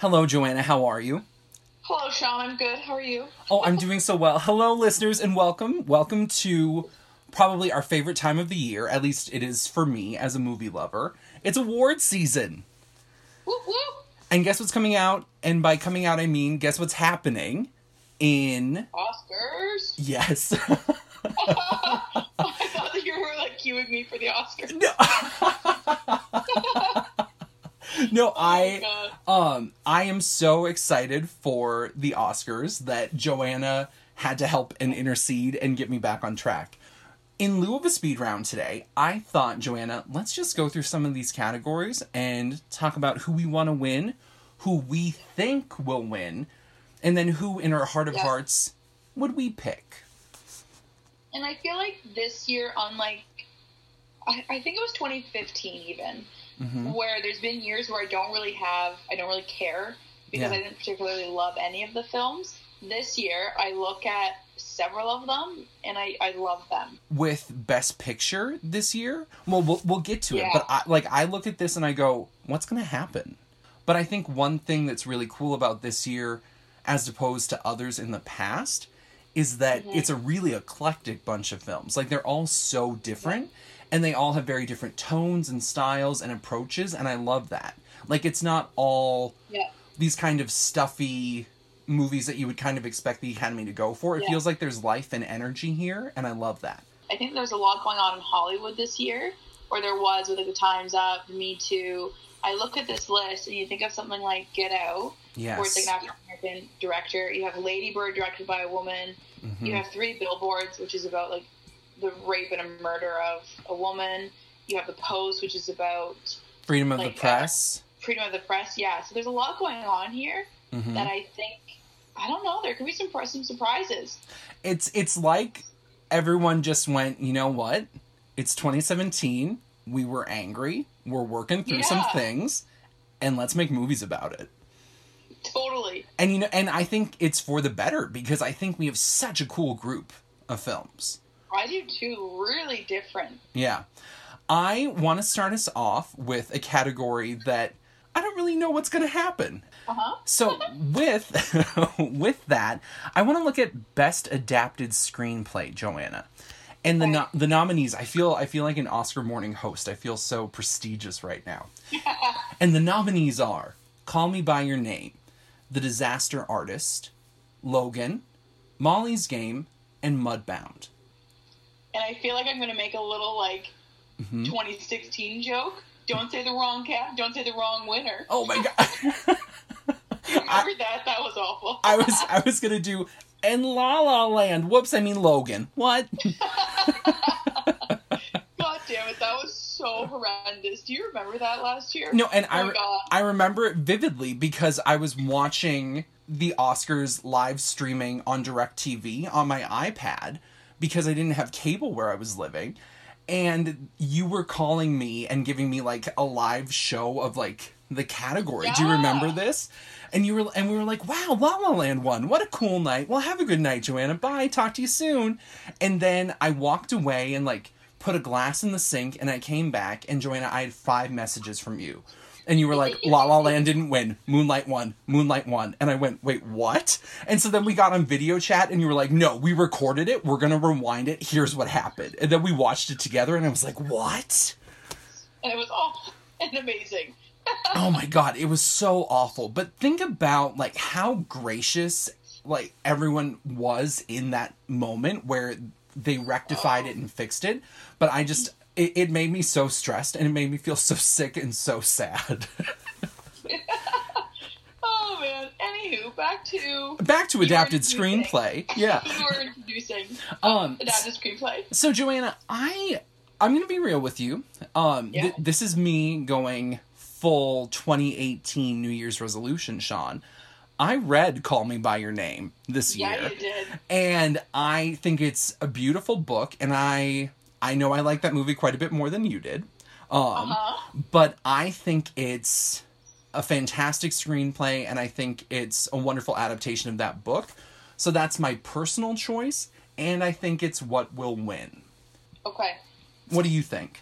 Hello, Joanna. How are you? Hello, Sean. I'm good. How are you? Oh, I'm doing so well. Hello, listeners, and welcome. Welcome to probably our favorite time of the year. At least it is for me as a movie lover. It's award season. Whoop whoop. And guess what's coming out? And by coming out, I mean, guess what's happening in. Oscars. Yes. I thought that you were like cueing me for the Oscars. no, I. Um, I am so excited for the Oscars that Joanna had to help and intercede and get me back on track. In lieu of a speed round today, I thought, Joanna, let's just go through some of these categories and talk about who we want to win, who we think will win, and then who, in our heart of Yes. hearts, would we pick? And I feel like this year, unlike, I, I think it was 2015 even, Mhm. where there's been years where I don't really have, I don't really care because Yeah. I didn't particularly love any of the films. This year, I look at several of them and I, I love them. with best picture this year well we'll, we'll get to it but I, like i look at this and i go what's going to happen but i think one thing that's really cool about this year as opposed to others in the past is that Mm-hmm. it's a really eclectic bunch of films like they're all so different and they all have very different tones and styles and approaches and i love that like it's not all Yeah. these kind of stuffy movies that you would kind of expect the academy to go for it Yeah. feels like there's life and energy here and i love that I think there's a lot going on in Hollywood this year, or there was with like, the Times Up, Me Too. I look at this list and you think of something like Get Out, yes where it's like an African American director. You have Lady Bird, directed by a woman. Mhm. You have Three Billboards, which is about like the rape and a murder of a woman. You have The Post, which is about freedom of like, the press. freedom of the press. Yeah, so there's a lot going on here Mhm. that I think I don't know. There could be some some surprises. It's it's like everyone just went. You know what? It's 2017. We were angry. We're working through some things, and let's make movies about it. Totally. And you know, and I think it's for the better because I think we have such a cool group of films. I do too. Really different. Yeah. I want to start us off with a category that I don't really know what's going to happen. Uh huh. So with with that, I want to look at best adapted screenplay, Joanna. And the no- the nominees, I feel I feel like an Oscar morning host. I feel so prestigious right now. and the nominees are Call Me by Your Name, The Disaster Artist, Logan, Molly's Game, and Mudbound. And I feel like I'm going to make a little like Mm-hmm. 2016 joke. Don't say the wrong cat. Don't say the wrong winner. Oh my god. Remember that? That was awful. I was I was going to do and La La Land. Whoops, I mean Logan. What? God damn it! That was so horrendous. Do you remember that last year? No, and Oh I re- God. I remember it vividly because I was watching the Oscars live streaming on DirecTV on my iPad because I didn't have cable where I was living. And you were calling me and giving me like a live show of like the category. Do you remember this? And you were and we were like, "Wow, La La Land won. What a cool night. Well, have a good night, Joanna. Bye. Talk to you soon." And then I walked away and like put a glass in the sink and I came back and Joanna, I had five messages from you. And you were like, La La Land didn't win. Moonlight won. Moonlight won. And I went, wait, what? And so then we got on video chat and you were like, no, we recorded it. We're going to rewind it. Here's what happened. And then we watched it together and I was like, what? and it was awful and amazing. oh my god it was so awful but think about like how gracious like everyone was in that moment where they rectified it and fixed it but i just it, it made me so stressed and it made me feel so sick and so sad Oh man. Anywho, back to back to adapted screenplay yeah you were introducing um adapted screenplay. So Joanna, I I'm gonna be real with you. Um, th- this is me going full 2018 New Year's resolution, Sean. I read Call Me by Your Name this Yeah, year, you did. and I think it's a beautiful book, and I I know I like that movie quite a bit more than you did. Um, Huh? but I think it's a fantastic screenplay, and I think it's a wonderful adaptation of that book. So that's my personal choice, and I think it's what will win. Okay. What do you think?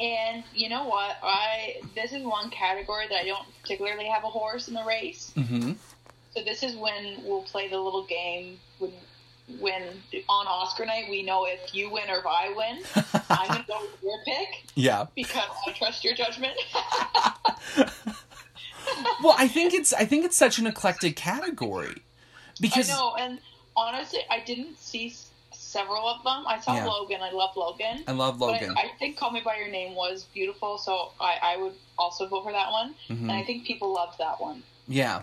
And you know what? I this is one category that I don't particularly have a horse in the race. Mm-hmm. So this is when we'll play the little game when when on Oscar night we know if you win or if I win. I'm gonna go with your pick Yeah. because I trust your judgment. Well, I think it's I think it's such an eclectic category because I know, and honestly, I didn't see several of them. I saw Yeah. Logan. I love Logan. I love Logan. I, I think Call Me by Your Name was beautiful, so I, I would also vote for that one. Mhm. And I think people loved that one. Yeah.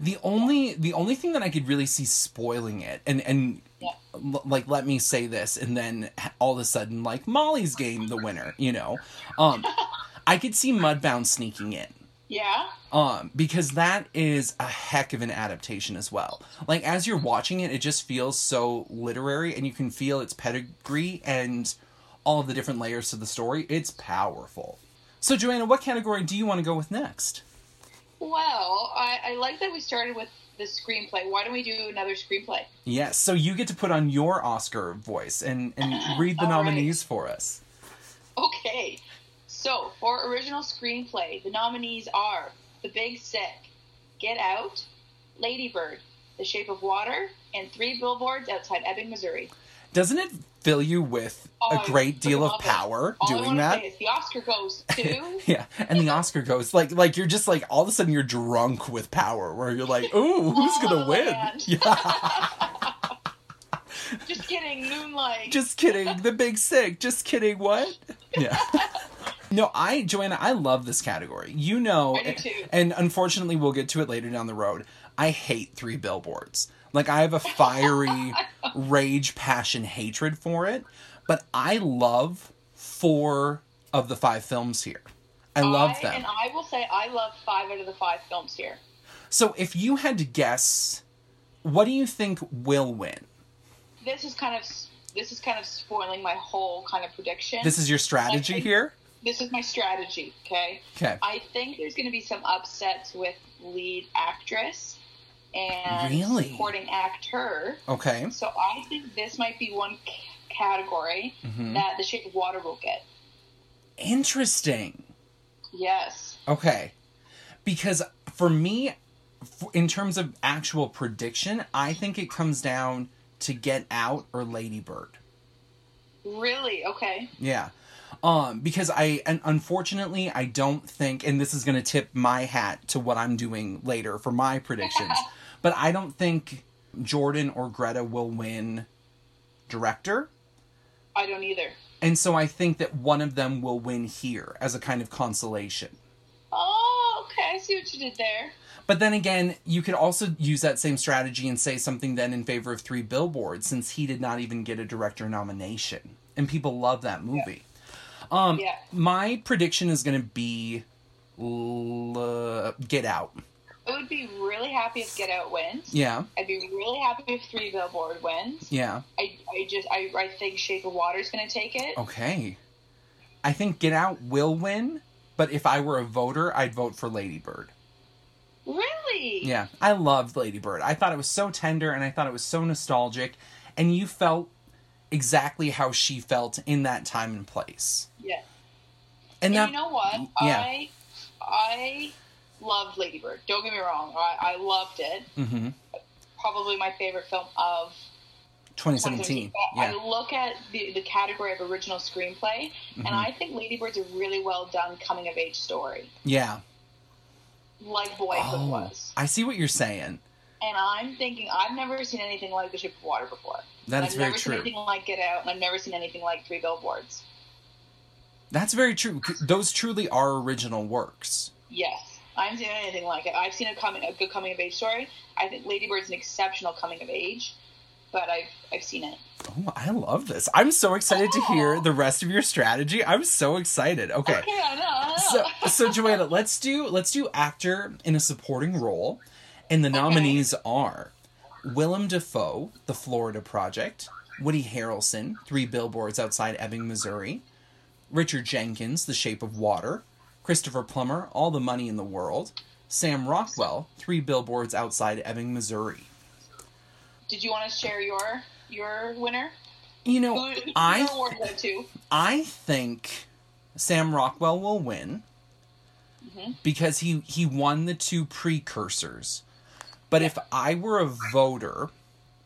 The only the only thing that I could really see spoiling it and and Yeah. l- like let me say this and then all of a sudden like Molly's game the winner, you know. Um I could see Mudbound sneaking in. Yeah, Um because that is a heck of an adaptation as well. Like as you're watching it it just feels so literary and you can feel its pedigree and all of the different layers to the story. It's powerful. So Joanna, what category do you want to go with next? Well, I, I like that we started with the screenplay. Why don't we do another screenplay? Yes, so you get to put on your Oscar voice and, and read the All right. nominees for us. Okay, so for original screenplay, the nominees are The Big Sick, Get Out, Lady Bird, The Shape of Water, and Three Billboards Outside Ebbing, Missouri. Doesn't it fill you with Oh, a I great deal of power All doing that? the Oscar goes to yeah, and the Oscar goes like like you're just like all of a sudden you're drunk with power where you're like, ooh, who's gonna oh, win? Land. Yeah, Just kidding, Moonlight. just kidding. The Big Sick. Just kidding. What? Yeah. No, I Joanna, I love this category. You know, too. and unfortunately, we'll get to it later down the road. I hate three billboards. Like I have a fiery rage, passion, hatred for it, but I love four of the five films here. I love I- them. And I will say I love five out of the five films here. So if you had to guess, what do you think will win? This is kind of this is kind of spoiling my whole kind of prediction. This is your strategy here? this is my strategy. Okay. Okay. I think there's going to be some upsets with lead actress and Really? supporting actor. Okay. So I think this might be one c- category Mhm. that The Shape of Water will get. Interesting. Yes. Okay. Because for me, in terms of actual prediction, I think it comes down to Get Out or Lady Bird. Really? Okay. Yeah. Um, because I, and unfortunately, I don't think, and this is going to tip my hat to what I'm doing later for my predictions, but I don't think Jordan or Greta will win director. I don't either. And so I think that one of them will win here as a kind of consolation. Oh, okay. I see what you did there. But then again, you could also use that same strategy and say something then in favor of Three Billboards, since he did not even get a director nomination, and people love that movie. Um, Yeah. my prediction is going to be l- Get Out. Would be really happy if Get Out wins. Yeah, I'd be really happy if Three Billboard wins. yeah, I, I just I, I think Shape of Water is going to take it. okay. I think Get Out will win, but if I were a voter, I'd vote for Lady Bird. Really? Yeah, I loved Lady Bird. I thought it was so tender and I thought it was so nostalgic, and you felt exactly how she felt in that time and place. Yeah. And And that you know what? Yeah. I I loved Lady Bird. Don't get me wrong. I, I loved it. hmm Probably my favorite film of 2017. 2013. Yeah. I look at the, the category of original screenplay, Mhm. and I think Lady Bird's a really well done coming of age story, Yeah. like Boyhood Oh, was. I see what you're saying. And I'm thinking I've never seen anything like The Shape of Water before. That is I've very never true. seen anything like Get Out, and I've never seen anything like Three Billboards. That's very true. Those truly are original works. Yes, I haven't seen anything like it. I've seen a coming a good coming of age story. I think Lady Bird's an exceptional coming of age, but I've I've seen it. Oh, I love this. I'm so excited to hear Oh. the rest of your strategy. I'm so excited. Okay. Okay, I know. I know. So, so Joanna, let's do let's do actor in a supporting role, and the nominees are Willem Dafoe, The Florida Project, Woody Harrelson, Three Billboards Outside Ebbing, Missouri, Richard Jenkins, The Shape of Water, Christopher Plummer, All the Money in the World, Sam Rockwell, Three Billboards Outside Ebbing, Missouri. Did you want to share your your winner? You know, who I award to? I think Sam Rockwell will win hmm because he he won the two precursors. But if I were a voter,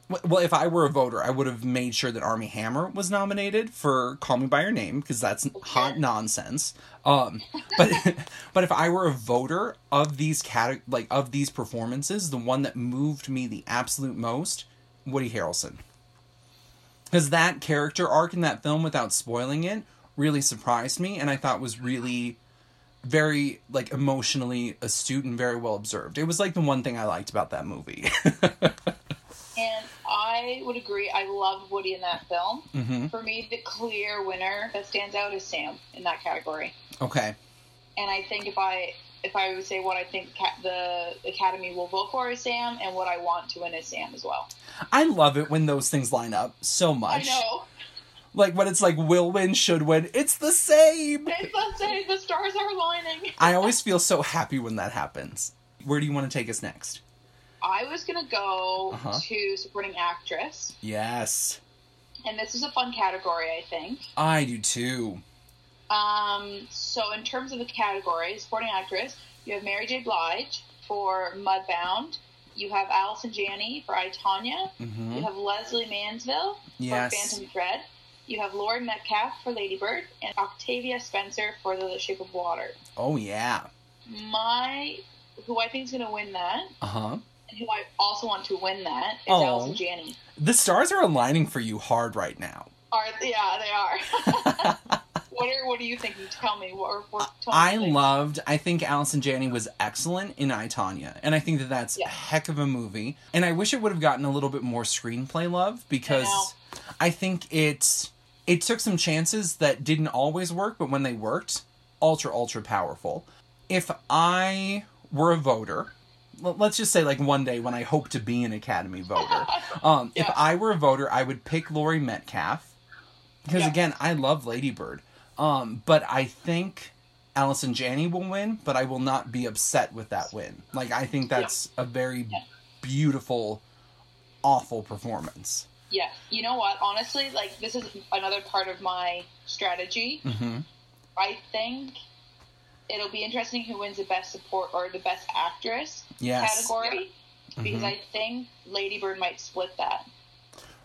well, if I were a voter, I would have made sure that Armie Hammer was nominated for "Call Me by Your Name" because that's hot nonsense. Um, but but if I were a voter of these cate- like of these performances, the one that moved me the absolute most, Woody Harrelson, because that character arc in that film, without spoiling it, really surprised me, and I thought was really very like emotionally astute and very well observed. It was like the one thing I liked about that movie. And I would agree. I loved Woody in that film. hmm For me, the clear winner that stands out is Sam in that category. Okay. And I think if I if I would say what I think ca- the Academy will vote for is Sam, and what I want to win is Sam as well. I love it when those things line up so much. I know. Like when it's like will win, should win. It's the same. It's the same. The stars are aligning. I always feel so happy when that happens. Where do you want to take us next? I was gonna go Uh-huh. to supporting actress, Yes. and this is a fun category, I think. I do too. Um, so in terms of the categories, supporting actress, you have Mary J. Blige for Mudbound. You have Allison Janney for I Tonya. hmm You have Lesley Manville Yes. for Phantom Thread. You have Laurie Metcalf for Ladybird and Octavia Spencer for The Shape of Water. Oh yeah. My, who I think is going to win that, Uh huh. and who I also want to win that, is Oh. Allison Janney. The stars are aligning for you hard right now. Are yeah, they are. what are what are you thinking? Tell me. What, what, tell I think. loved. I think Allison Janney was excellent in I Tonya, and I think that that's Yeah. a heck of a movie. And I wish it would have gotten a little bit more screenplay love because know. I, think it it took some chances that didn't always work, but when they worked, ultra ultra powerful. If I were a voter, let's just say like one day when I hope to be an Academy voter, um, if I were a voter, I would pick Laurie Metcalf because Yeah. again, I love Ladybird. Um, but I think Allison Janney will win, but I will not be upset with that win. Like I think that's a very beautiful, awful performance. Yeah. You know what? Honestly, like this is another part of my strategy. hmm I think it'll be interesting who wins the best support or the best actress Yes. category because Mhm. I think Lady Bird might split that.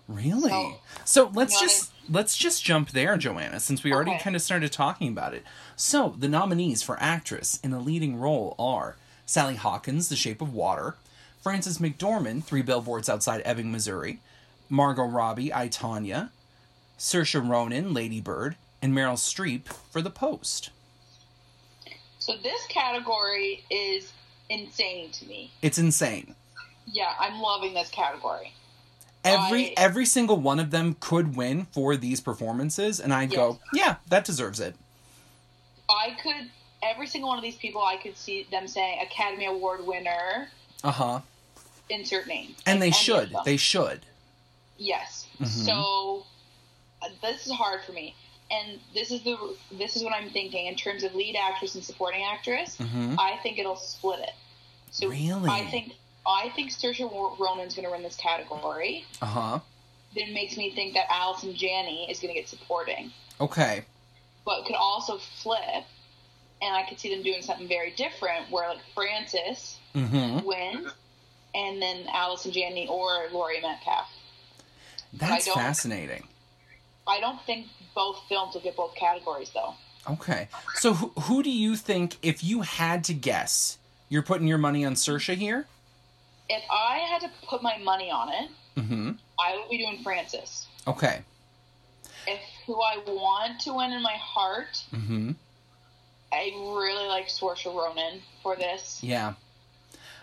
Really? So- So let's You know, just let's just jump there, Joanna, since we already Okay. kind of started talking about it. So the nominees for actress in a leading role are Sally Hawkins, The Shape of Water, Frances McDormand, Three Billboards Outside Ebbing, Missouri, Margot Robbie, I Tonya, Saoirse Ronan, Lady Bird, and Meryl Streep for The Post. So this category is insane to me. It's insane. Yeah, I'm loving this category. Every I- every single one of them could win for these performances, and I'd go, yeah, that deserves it. I could every single one of these people I could see them saying Academy Award winner, Uh huh. insert name. And they should. They should. Yes. Mhm. So uh, this is hard for me, and this is the this is what I'm thinking in terms of lead actress and supporting actress. hmm I think it'll split it. So Really? I think I think Saoirse Ronan's going to win this category. Uh huh. Then makes me think that Allison Janney is going to get supporting, Okay. but could also flip, and I could see them doing something very different, where like Frances Mm-hmm. wins, and then Allison Janney or Laurie Metcalf. That's fascinating. I don't think both films will get both categories though. Okay. So who, who do you think, if you had to guess, you're putting your money on Saoirse here? If I had to put my money on it, Mm-hmm. I would be doing Frances. Okay. If who I want to win in my heart, Mm-hmm. I really like Saoirse Ronan for this. Yeah.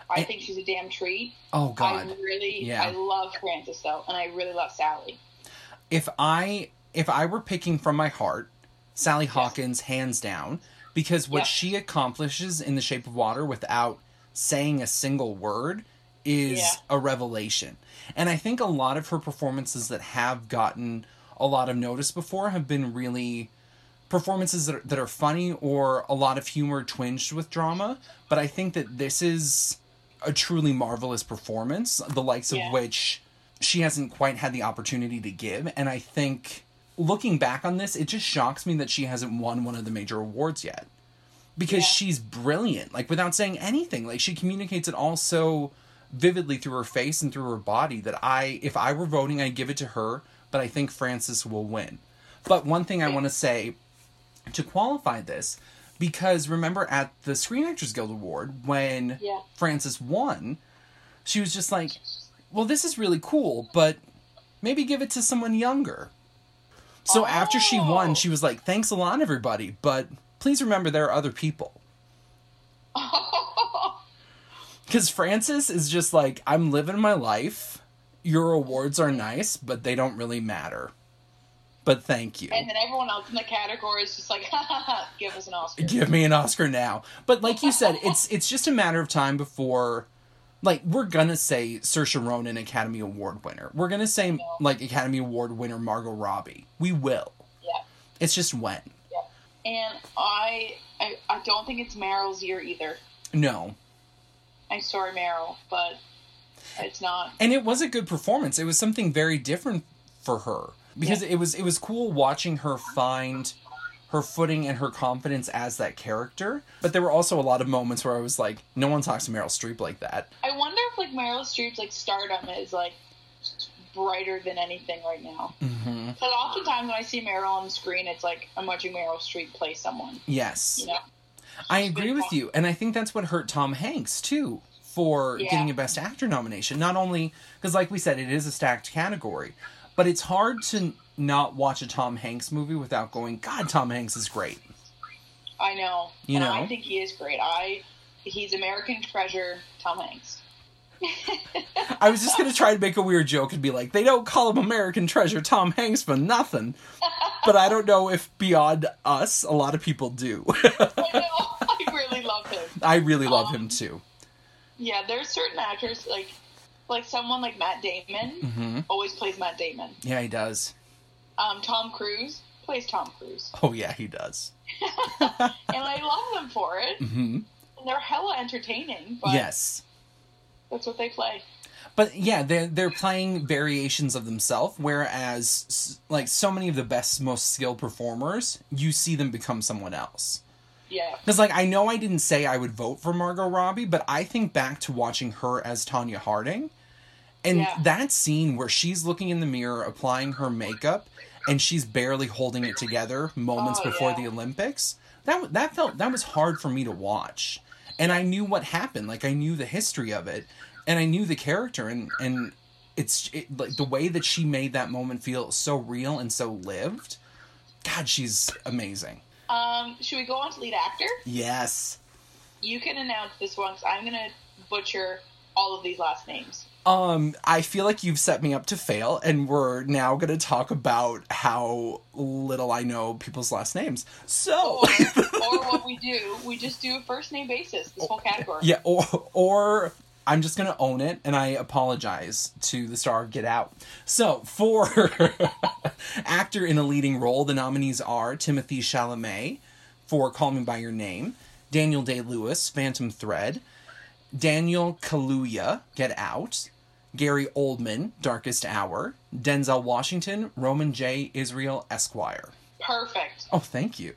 I I- think she's a damn treat. Oh God! I really, Yeah. I love Frances though, and I really love Sally. If I if I were picking from my heart, Sally Hawkins hands down, because what Yeah. she accomplishes in The Shape of Water without saying a single word is Yeah. a revelation. And I think a lot of her performances that have gotten a lot of notice before have been really performances that are, that are funny or a lot of humor twinged with drama. But I think that this is a truly marvelous performance, the likes of Yeah. which she hasn't quite had the opportunity to give. And I think looking back on this, it just shocks me that she hasn't won one of the major awards yet. Because Yeah. she's brilliant, like without saying anything. Like she communicates it all so vividly through her face and through her body that I if I were voting I'd give it to her, but I think Frances will win. But one thing I want to say to qualify this because remember at the Screen Actors Guild Award when Yeah. Frances won, she was just like, "Well, this is really cool, but maybe give it to someone younger." So after she Oh. won, she was like, "Thanks a lot, everybody, but please remember there are other people." Because Frances is just like, "I'm living my life. Your awards are nice, but they don't really matter." But thank you. and then everyone else in the category is just like, ha ha ha, give us an Oscar. give me an Oscar now. But like you said, it's it's just a matter of time before like we're gonna say Saoirse Ronan Academy Award winner. We're gonna say like Academy Award winner Margot Robbie. We will. Yeah. It's just when. Yeah. And I, I, I don't think it's Meryl's year either. No. I'm sorry, Meryl, but it's not. And it was a good performance. It was something very different for her. Because it was it was cool watching her find her footing and her confidence as that character. But there were also a lot of moments where I was like, no one talks to Meryl Streep like that. I wonder if like Meryl Streep's like stardom is like brighter than anything right now. Mm-hmm. Because oftentimes when I see Meryl on the screen, it's like I'm watching Meryl Streep play someone. Yes. You know? I agree with you, and I think that's what hurt Tom Hanks too for Yeah. getting a Best Actor nomination. Not only because, like we said, it is a stacked category, but it's hard to not watch a Tom Hanks movie without going, "God, Tom Hanks is great." I know. You and know? I think he is great. I he's American treasure, Tom Hanks. I was just gonna try to make a weird joke and be like, "They don't call him American Treasure Tom Hanks for nothing," but I don't know if beyond us, a lot of people do. I know. I really love him. I really love him too. Yeah, there's certain actors like like someone like Matt Damon hmm always plays Matt Damon. Yeah, he does. Um, Tom Cruise plays Tom Cruise, Oh yeah, he does. and I love them for it. hmm And they're hella entertaining, but Yes. that's what they play. But yeah, they're they're playing variations of themselves. Whereas, like so many of the best, most skilled performers, you see them become someone else. Yeah, Because like I know I didn't say I would vote for Margot Robbie, but I think back to watching her as Tonya Harding, and Yeah. that scene where she's looking in the mirror, applying her makeup, and she's barely holding it together moments Oh, before yeah. the Olympics. That that felt that was hard for me to watch, and I knew what happened. Like I knew the history of it, and I knew the character, and and it's it, like the way that she made that moment feel so real and so lived. God, she's amazing. Um, should we go on to lead actor? Yes. You can announce this one 'cause I'm gonna butcher all of these last names. Um, I feel like you've set me up to fail, and we're now going to talk about how little I know people's last names. So, Or, or what we do, we just do a first name basis. This whole category. yeah, or or I'm just going to own it, and I apologize to the star of Get Out. So, for actor in a leading role, the nominees are Timothy Chalamet for Call Me by Your Name, Daniel Day Lewis, Phantom Thread, Daniel Kaluuya, Get Out, Gary Oldman, Darkest Hour, Denzel Washington, Roman J. Israel Esquire. Perfect. Oh, thank you.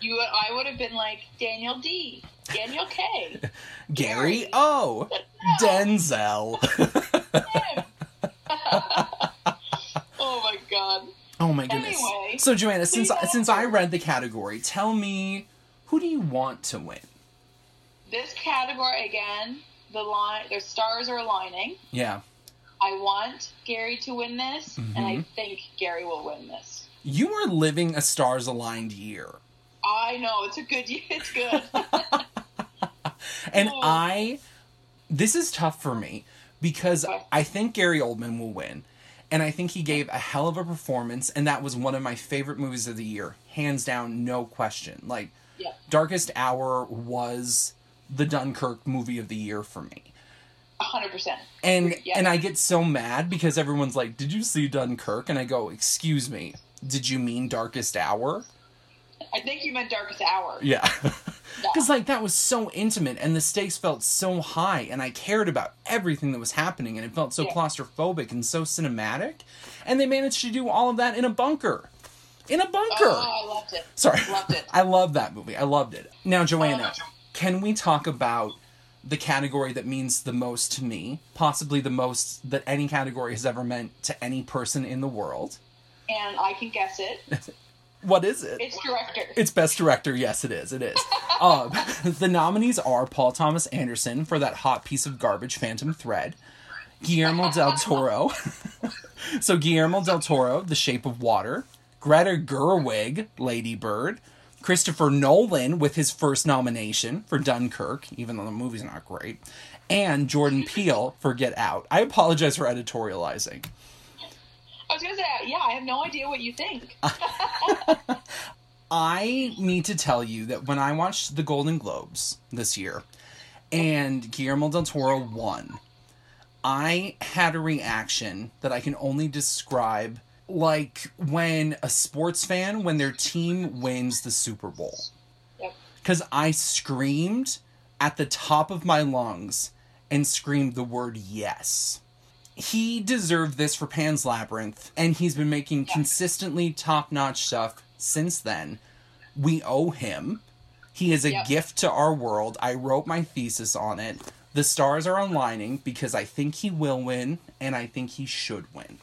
You, I would have been like Daniel D, Daniel K. Gary Gary. O. Denzel. Oh my god. oh my goodness. Anyway, so Joanna, since since I read the category, tell me who do you want to win? This category again, the line, the stars are aligning. Yeah. I want Gary to win this, and I Mhm. think Gary will win this. You are living a stars aligned year. I know it's a good. Year. It's good. And Oh. I, this is tough for me because Okay. I think Gary Oldman will win. And I think he gave a hell of a performance. And that was one of my favorite movies of the year. Hands down, no question. Like, yeah, Darkest Hour was the Dunkirk movie of the year for me. hundred percent. And Yeah. and I get so mad because everyone's like, "Did you see Dunkirk?" And I go, "Excuse me, did you mean Darkest Hour?" I think you meant Darkest Hour. Yeah. Yeah. Because, like, that was so intimate and the stakes felt so high, and I cared about everything that was happening, and it felt so Yeah. claustrophobic and so cinematic. And they managed to do all of that in a bunker. in a bunker. Oh, I loved it. Sorry. Loved it. I love that movie. I loved it. Now, Joanna, Oh. Can we talk about the category that means the most to me? Possibly the most that any category has ever meant to any person in the world. And I can guess it. What is it? It's director. It's Best Director. Yes, it is. It is. um, the nominees are Paul Thomas Anderson for that hot piece of garbage, Phantom Thread, Guillermo del Toro. so Guillermo del Toro, The Shape of Water, Greta Gerwig, Lady Bird, Christopher Nolan with his first nomination for Dunkirk, even though the movie's not great, and Jordan Peele for Get Out. I apologize for editorializing. I was gonna say, yeah, I have no idea what you think. I need to tell you that when I watched the Golden Globes this year and Guillermo del Toro won, I had a reaction that I can only describe like when a sports fan when their team wins the Super Bowl. Yep. Cuz I screamed at the top of my lungs and screamed the word yes. He deserved this for Pan's Labyrinth, and he's been making consistently top notch stuff since then. We owe him. He is a Yep. gift to our world. I wrote my thesis on it. The stars are aligning because I think he will win, and I think he should win.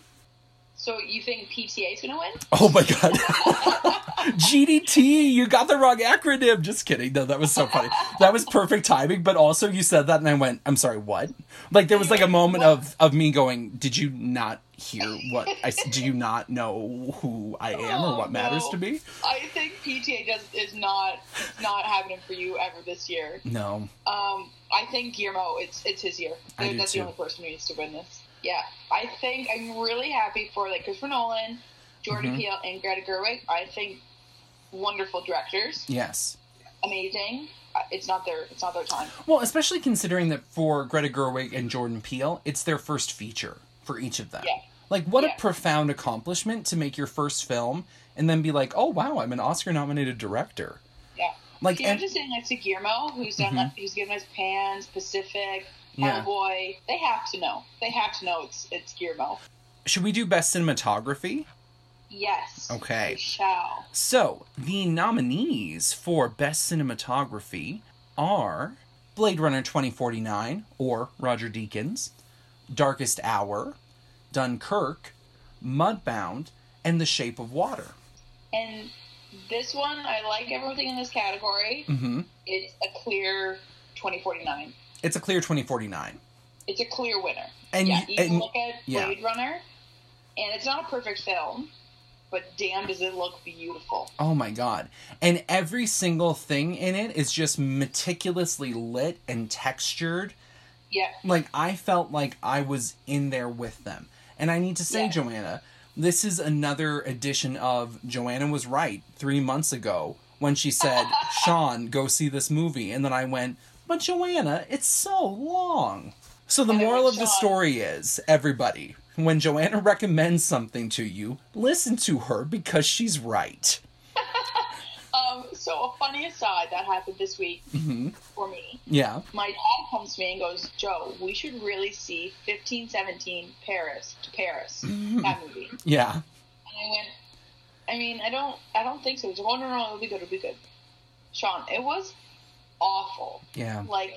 So you think PTA is gonna win? Oh my god. GDT, you got the wrong acronym. Just kidding. No, that was so funny. That was perfect timing, but also you said that and I went, I'm sorry, what? Like there was like a moment of of me going, did you not hear what I? Do you not know who I am or what Oh, matters no. to me? I think PTA does is not it's not happening for you ever this year. No. Um, I think Guillermo, it's it's his year. I do That's too. the only person who needs to win this. Yeah, I think I'm really happy for like Christopher Nolan, Jordan Mhm. Peele, and Greta Gerwig. I think wonderful directors, Yes. amazing. It's not their it's not their time. Well, especially considering that for Greta Gerwig and Jordan Peele, it's their first feature for each of them. Yeah. Like, what Yeah. a profound accomplishment to make your first film and then be like, oh, wow, I'm an Oscar nominated director. Yeah. Like, Can and, you just saying next to Guillermo, who's done Mhm. who's given us Pans, Pacific, Yeah. Hellboy. They have to know. They have to know it's it's Guillermo. should we do best cinematography? Yes. Okay. We shall. So, the nominees for Best Cinematography are Blade Runner 2049, or Roger Deakins, Darkest Hour, Dunkirk, Mudbound, and The Shape of Water. And this one, I like everything in this category. hmm It's a clear 2049. It's a clear 2049. It's a clear winner. And, yeah, you- and look at yeah. Blade Runner, and it's not a perfect film, but damn, does it look beautiful. oh my god. And every single thing in it is just meticulously lit and textured. Yeah, like I felt like I was in there with them. And I need to say, Yeah. Joanna, this is another edition of Joanna was right three months ago when she said, Sean, go see this movie. And then I went, but Joanna, it's so long. So the moral of the story is, everybody, when Joanna recommends something to you, listen to her because she's right. Um, so a funny aside that happened this week hmm for me. Yeah. My dad comes to me and goes, "Joe, we should really see 1517 Paris to Paris Mhm. that movie." Yeah. And I went, "I mean, I don't, I don't think so." He's like, "Oh no, no, it'll be good, it'll be good." Sean, it was awful. Yeah. Like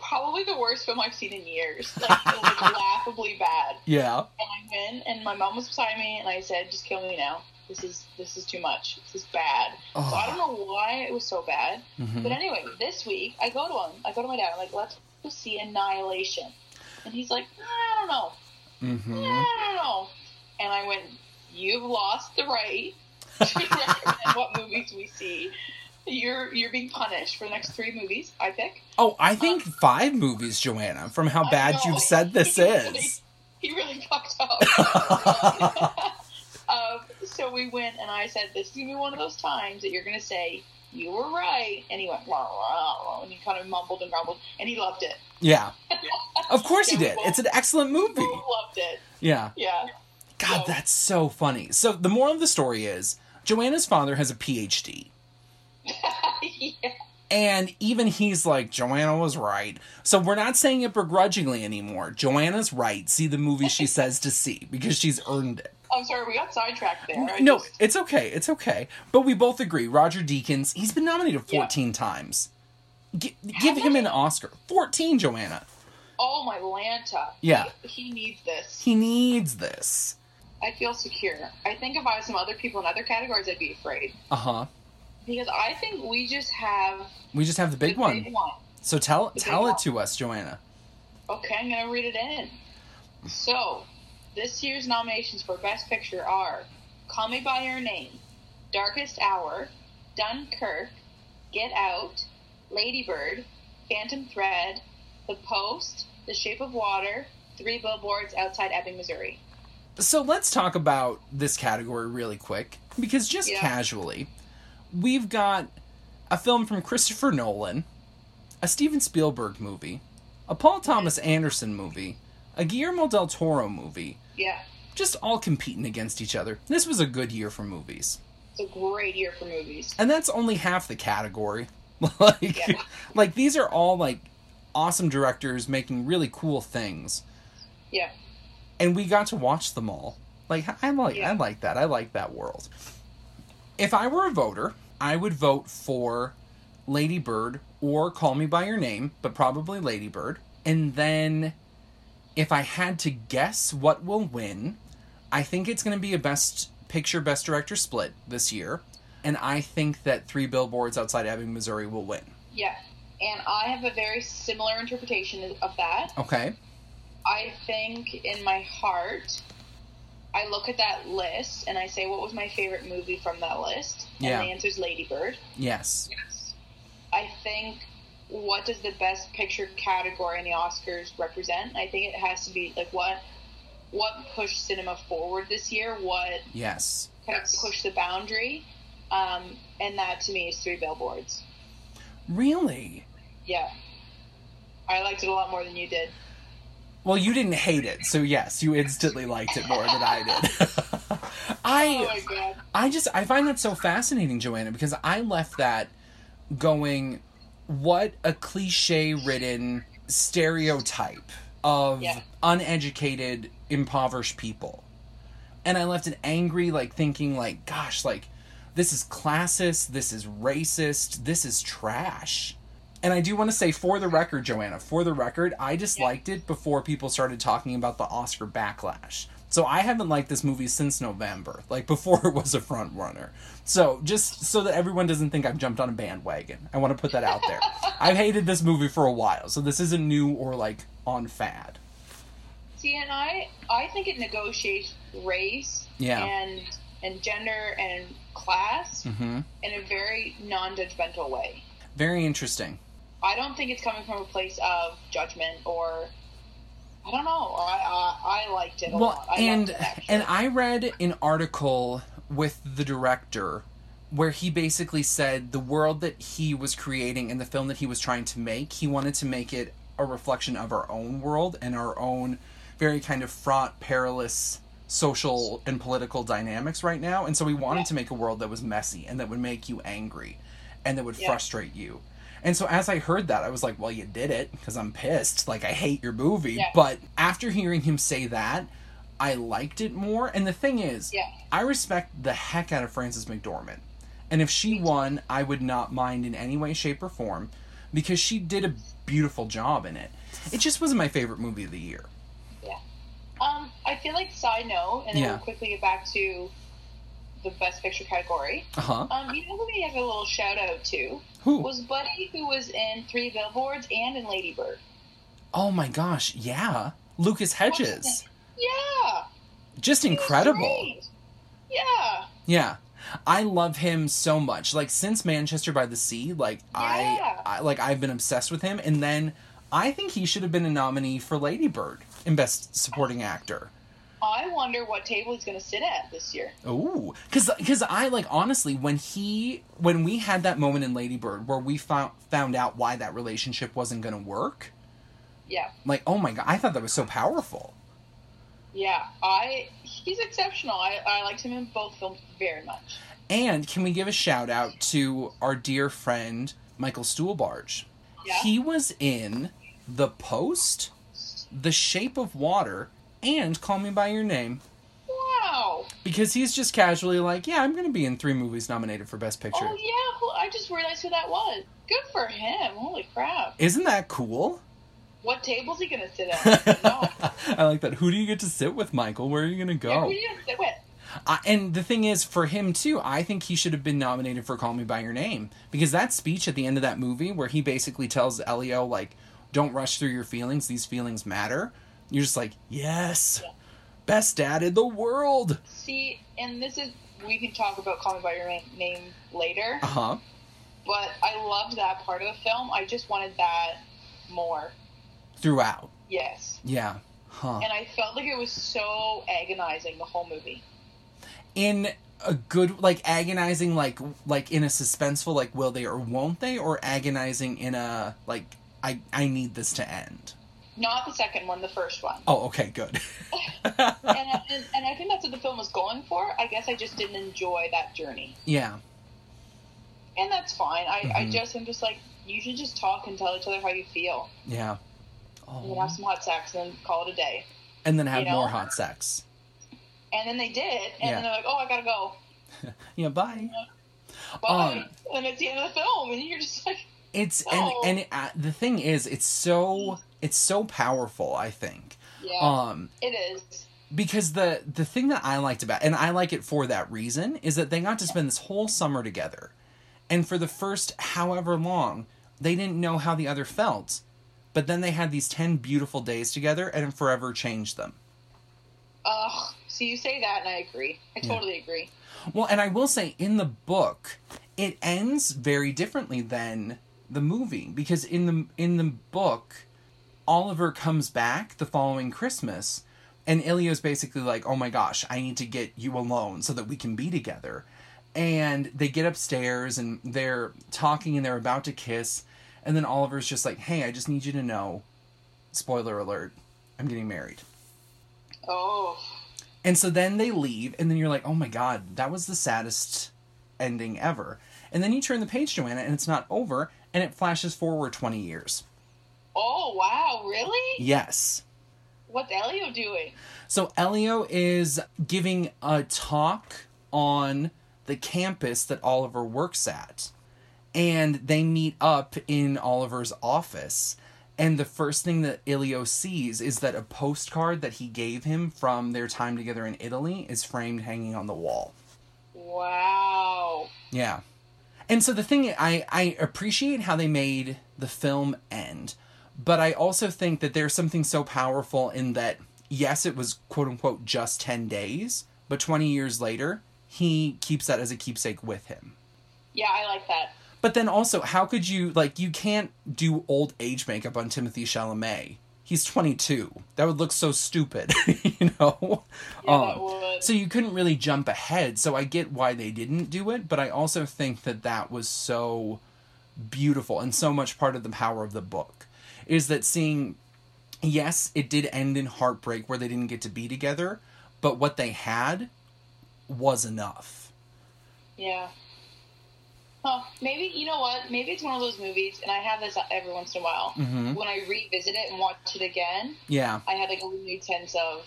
probably the worst film I've seen in years. Like, it was laughably bad. Yeah. And I went, and my mom was beside me, and I said, "Just kill me now. This is this is too much. This is bad." So I don't know why it was so bad. Mhm. But anyway, this week I go to him. I go to my dad. I'm like, "Let's go see Annihilation," and he's like, "I don't know. Mhm. I don't know." And I went, "You've lost the right to recommend what movies we see. You're you're being punished for the next three movies I pick." Oh, I think five movies, Joanna, from how bad you've said this He really- is. He really fucked up. um, so we went, and I said, "This is gonna be one of those times that you're gonna say you were right." And he went, "Rah, rah, rah," and he kind of mumbled and grumbled, and he loved it. Yeah. Of course Yeah, did. well- It's an excellent movie. Loved it. Yeah. Yeah. God, So- that's so funny. So the moral of the story is Joanna's father has a PhD. yeah. And even he's like, Joanna was right. So we're not saying it begrudgingly anymore. Joanna's right. See the movie she says to see because she's earned it. I'm sorry, we got sidetracked there. I no, just- it's okay. It's okay. But we both agree. Roger Deakins, he's been nominated 14 times. G- give him an Oscar. 14, Joanna. oh my Lanta. Yeah. He, he needs this. He needs this. I feel secure. I think if I had some other people in other categories, I'd be afraid Uh huh. Because I think we just have We just have the big the one. Big one. So tell big tell it one. to us, Joanna. Okay, I'm gonna read it in. So, this year's nominations for Best Picture are Call Me by Your Name, Darkest Hour, Dunkirk, Get Out, Lady Bird, Phantom Thread, The Post, The Shape of Water, Three Billboards Outside Ebbing, Missouri. So let's talk about this category really quick because just Yeah. casually, we've got a film from Christopher Nolan, a Steven Spielberg movie, a Paul Thomas Anderson movie, a Guillermo del Toro movie, Yeah, just all competing against each other. This was a good year for movies. it's a great year for movies. And that's only half the category. like Yeah. like these are all like awesome directors making really cool things. Yeah, and we got to watch them all. Like I like Yeah. I like that. I like that world. If I were a voter, I would vote for Lady Bird or Call Me by Your Name, but probably Lady Bird. And then if I had to guess what will win, I think it's going to be a best picture best director split this year. And I think that 3 Billboards Outside Ebbing, Missouri will win. yeah. And I have a very similar interpretation of that. Okay? I think in my heart, I look at that list and I say, what was my favorite movie from that list? Yeah. And the answer is Lady Bird. Yes. I think what does the best picture category in the Oscars represent? I think it has to be like what what pushed cinema forward this year, what Yes. kind of pushed the boundary, um, and that to me is Three Billboards. Really? Yeah, I liked it a lot more than you did. Well, you didn't hate it, so yes, you instantly liked it more than I did. Oh I my god! I just I find that so fascinating, Joanna, because I left that going what a cliche-ridden stereotype of Yeah. uneducated, impoverished people. And I left it angry like thinking like gosh, like this is classist, this is racist, this is trash. And I do want to say for the record, Joanna, for the record, I disliked it before people started talking about the Oscar backlash. So I haven't liked this movie since November, like before it was a front runner. So just so that everyone doesn't think I've jumped on a bandwagon, I want to put that out there. I've hated this movie for a while, so this isn't new or like on fad. See, and I I think it negotiates race Yeah. and and gender and class hmm in a very non-judgmental way. Very interesting. I don't think it's coming from a place of judgment or I don't know. I I, I liked it a well lot. I and it, and i read an article with the director where he basically said the world that he was creating and the film that he was trying to make he wanted to make it a reflection of our own world and our own very kind of fraught perilous social and political dynamics right now and so he wanted Yeah. to make a world that was messy and that would make you angry and that would Yeah. frustrate you and so as I heard that, I was like, well, you did it because I'm pissed. Like, I hate your movie. Yeah. But after hearing him say that, I liked it more. And the thing is, Yeah. I respect the heck out of Frances McDormand. And if she won, I would not mind in any way, shape, or form because she did a beautiful job in it. It just wasn't my favorite movie of the year. Yeah. Um, I feel like side note, and then Yeah. we'll quickly get back to the best picture category. Uh huh. Um, you know who we have a little shout out to Who? was Buddy, who was in Three Billboards and in Lady Bird. Oh my gosh, yeah. Lucas Hedges. Yeah, Just he incredible. Yeah, Yeah. I love him so much. Like since Manchester by the Sea, like Yeah. I, I like I've been obsessed with him and then I think he should have been a nominee for Lady Bird in best supporting actor. I wonder what table he's going to sit at this year. Ooh, cuz cuz I like honestly when he when we had that moment in Lady Bird where we found found out why that relationship wasn't going to work, Yeah, like oh my god, I thought that was so powerful. yeah. I he's exceptional. I I liked him in both films very much. And can we give a shout out to our dear friend Michael Stuhlbarg? Yeah. He was in The Post, The Shape of Water, and Call Me by Your Name. Wow. because he's just casually like, yeah, I'm going to be in three movies nominated for Best Picture. Oh yeah, who- I just realized who that was. Good for him. Holy crap. Isn't that cool? What table's he gonna sit at? no. I like that. Who do you get to sit with, Michael? Where are you going to Yeah, go? who are you gonna sit with? I, and the thing is, for him too, I think he should have been nominated for Call Me by Your Name because that speech at the end of that movie, where he basically tells Elio like, "Don't rush through your feelings; these feelings matter." You're just like, "Yes, best dad in the world." See, and this is we can talk about Call Me by Your Name later, Uh huh. but I loved that part of the film. I just wanted that more. Throughout, Yes. yeah, huh? And I felt like it was so agonizing the whole movie. in a good like agonizing like like in a suspenseful like will they or won't they or agonizing in a like I I need this to end. Not the second one, the first one. Oh, okay, good. and, I, and, and I think that's what the film was going for. I guess I just didn't enjoy that journey. yeah. And that's fine. I, I Mhm. just, I'm just like, you should just talk and tell each other how you feel. Yeah. And Oh. have some hot sex and then call it a day. And then have you know? more hot sex. And then they did. And Yeah. then they're like, oh, I gotta go. Yeah, bye. Bye. Um, and it's the end of the film. And you're just like, It's Oh. and and uh, the thing is it's so it's so powerful, I think. yeah, Um it is. because the the thing that I liked about and I like it for that reason is that they got to spend this whole summer together. And for the first however long, they didn't know how the other felt. But then they had these 10 beautiful days together and it forever changed them. Ugh. So you say that, and I agree. I Yeah. totally agree. Well, and I will say in the book, it ends very differently than the movie because in the in the book, Oliver comes back the following Christmas, and Elio's basically like, "Oh my gosh, I need to get you alone so that we can be together." And they get upstairs and they're talking and they're about to kiss, and then Oliver's just like, "Hey, I just need you to know, spoiler alert, I'm getting married." Oh. And so then they leave, and then you're like, oh my god, that was the saddest ending ever. And then you turn the page, Joanna, and it's not over, and it flashes forward 20 years. Oh, wow. Really? Yes. What's Elio doing? So Elio is giving a talk on the campus that Oliver works at. And they meet up in Oliver's office. And the first thing that Elio sees is that a postcard that he gave him from their time together in Italy is framed hanging on the wall. Wow. Yeah. And so the thing I I appreciate how they made the film end, but I also think that there's something so powerful in that yes, it was quote unquote just 10 days, but 20 years later, he keeps that as a keepsake with him. Yeah, I like that. But then also, how could you like you can't do old age makeup on Timothée Chalamet? He's 22. That would look so stupid, you know. Yeah, Um, would. so you couldn't really jump ahead. So I get why they didn't do it, but I also think that that was so beautiful and so much part of the power of the book is that seeing yes, it did end in heartbreak where they didn't get to be together, but what they had was enough. Yeah. Oh, Maybe you know what? Maybe it's one of those movies, and I have this every once in a while. Mhm. When I revisit it and watch it again, Yeah. I had like a renewed sense of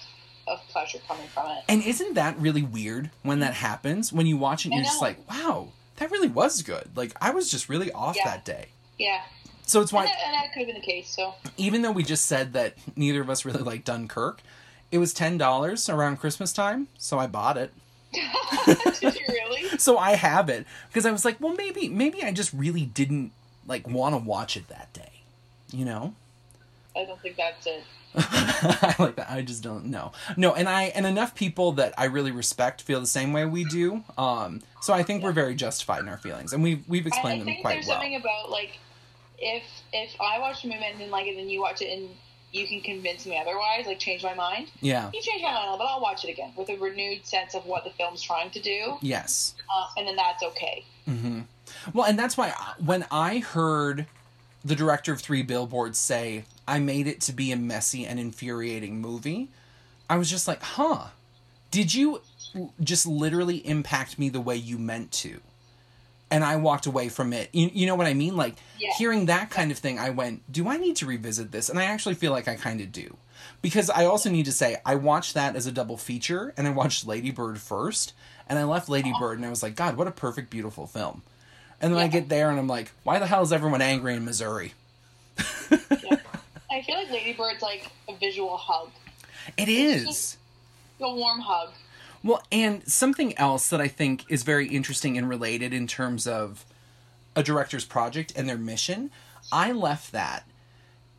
of pleasure coming from it. And isn't that really weird when that happens? When you watch it and you're just like, wow, that really was good. Like, I was just really off Yeah. that day. Yeah, So it's and why, that, and that could have been the case. So even though we just said that neither of us really like Dunkirk, it was $10 around Christmas time, so I bought it. did you really? So I have it because I was like, well, maybe, maybe I just really didn't like want to watch it that day, you know? I don't think that's it. I like that. I just don't know. No, and I and enough people that I really respect feel the same way we do. Um, so I think we're very justified in our feelings, and we've we've I, I explained them think quite there's well. something about like if if I watch a movie and then like it, and you watch it and you can convince me otherwise, like change my mind. Yeah. You change my mind, but I'll watch it again with a renewed sense of what the film's trying to do, Yes. uh, and then that's okay. hmm Well, and that's why I- when I heard the director of Three Billboards say, "I made it to be a messy and infuriating movie," I was just like, "Huh? Did you just literally impact me the way you meant to?" And I walked away from it. You, you know what I mean? Like Yeah. hearing that kind of thing, I went, "Do I need to revisit this?" And I actually feel like I kind of do. Because I also need to say I watched that as a double feature and I watched Lady Bird first and I left Lady Bird and I was like, "God, what a perfect beautiful film." And then I get there and I'm like, "Why the hell is everyone angry in Missouri?" I feel like Lady Bird's like a visual hug, It is. a warm hug. Well, and something else that I think is very interesting and related in terms of a director's project and their mission, I left that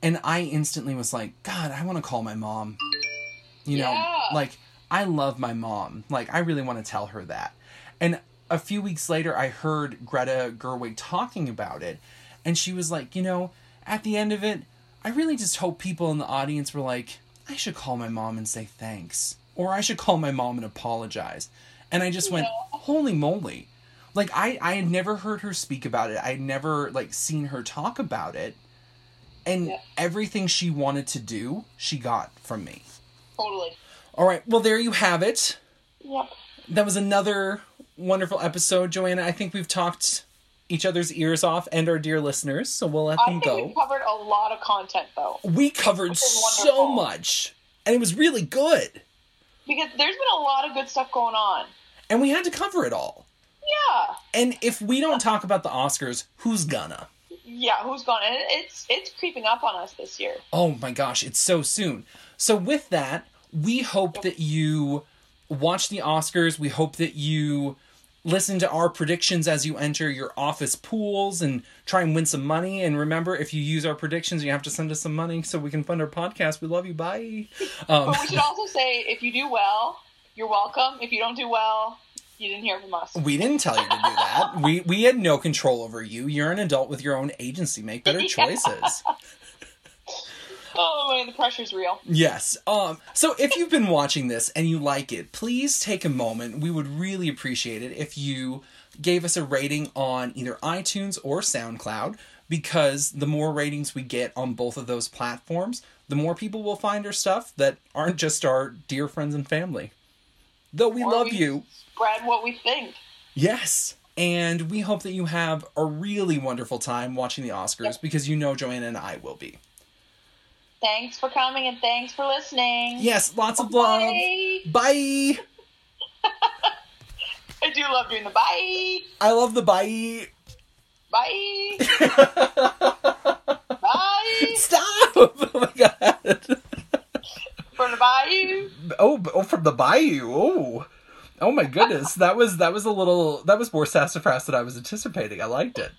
and I instantly was like, God, I want to call my mom. You know, Yeah. like, I love my mom. Like, I really want to tell her that. And a few weeks later, I heard Greta Gerwig talking about it, and she was like, you know, at the end of it, I really just hope people in the audience were like, I should call my mom and say thanks. Or I should call my mom and apologize. And I just went, Yeah. holy moly. Like I, I had never heard her speak about it. I had never like seen her talk about it. And Yeah. everything she wanted to do, she got from me. Totally. All right, well there you have it. Yep. That was another wonderful episode, Joanna. I think we've talked each other's ears off and our dear listeners, so we'll let I them think go. we covered a lot of content though, we covered so much, and it was really good. Because there's been a lot of good stuff going on. And we had to cover it all. Yeah. And if we don't talk about the Oscars, who's gonna? Yeah, who's gone? And it's it's creeping up on us this year. Oh my gosh, it's so soon. So, with that, we hope that you watch the Oscars. We hope that you listen to our predictions as you enter your office pools and try and win some money. And remember, if you use our predictions, you have to send us some money so we can fund our podcast. We love you. Bye. Um, But we should also say if you do well, you're welcome. If you don't do well, you didn't hear from us. we didn't tell you to do that. We we had no control over you. You're an adult with your own agency. Make better choices. Oh man, the pressure's real. Yes. Um so if you've been watching this and you like it, please take a moment. We would really appreciate it if you gave us a rating on either iTunes or SoundCloud because the more ratings we get on both of those platforms, the more people will find our stuff that aren't just our dear friends and family. Though we Or love we you. Spread what we think. Yes. And we hope that you have a really wonderful time watching the Oscars Yep. because you know Joanna and I will be. Thanks for coming and thanks for listening. Yes, lots of love. Bye. Bye. I do love doing the bye. I love the bye. Bye. bye. Stop! Oh my god. From the bayou. Oh, oh, from the bayou. Oh, oh my goodness. That was that was a little that was more sassafras than I was anticipating. I liked it.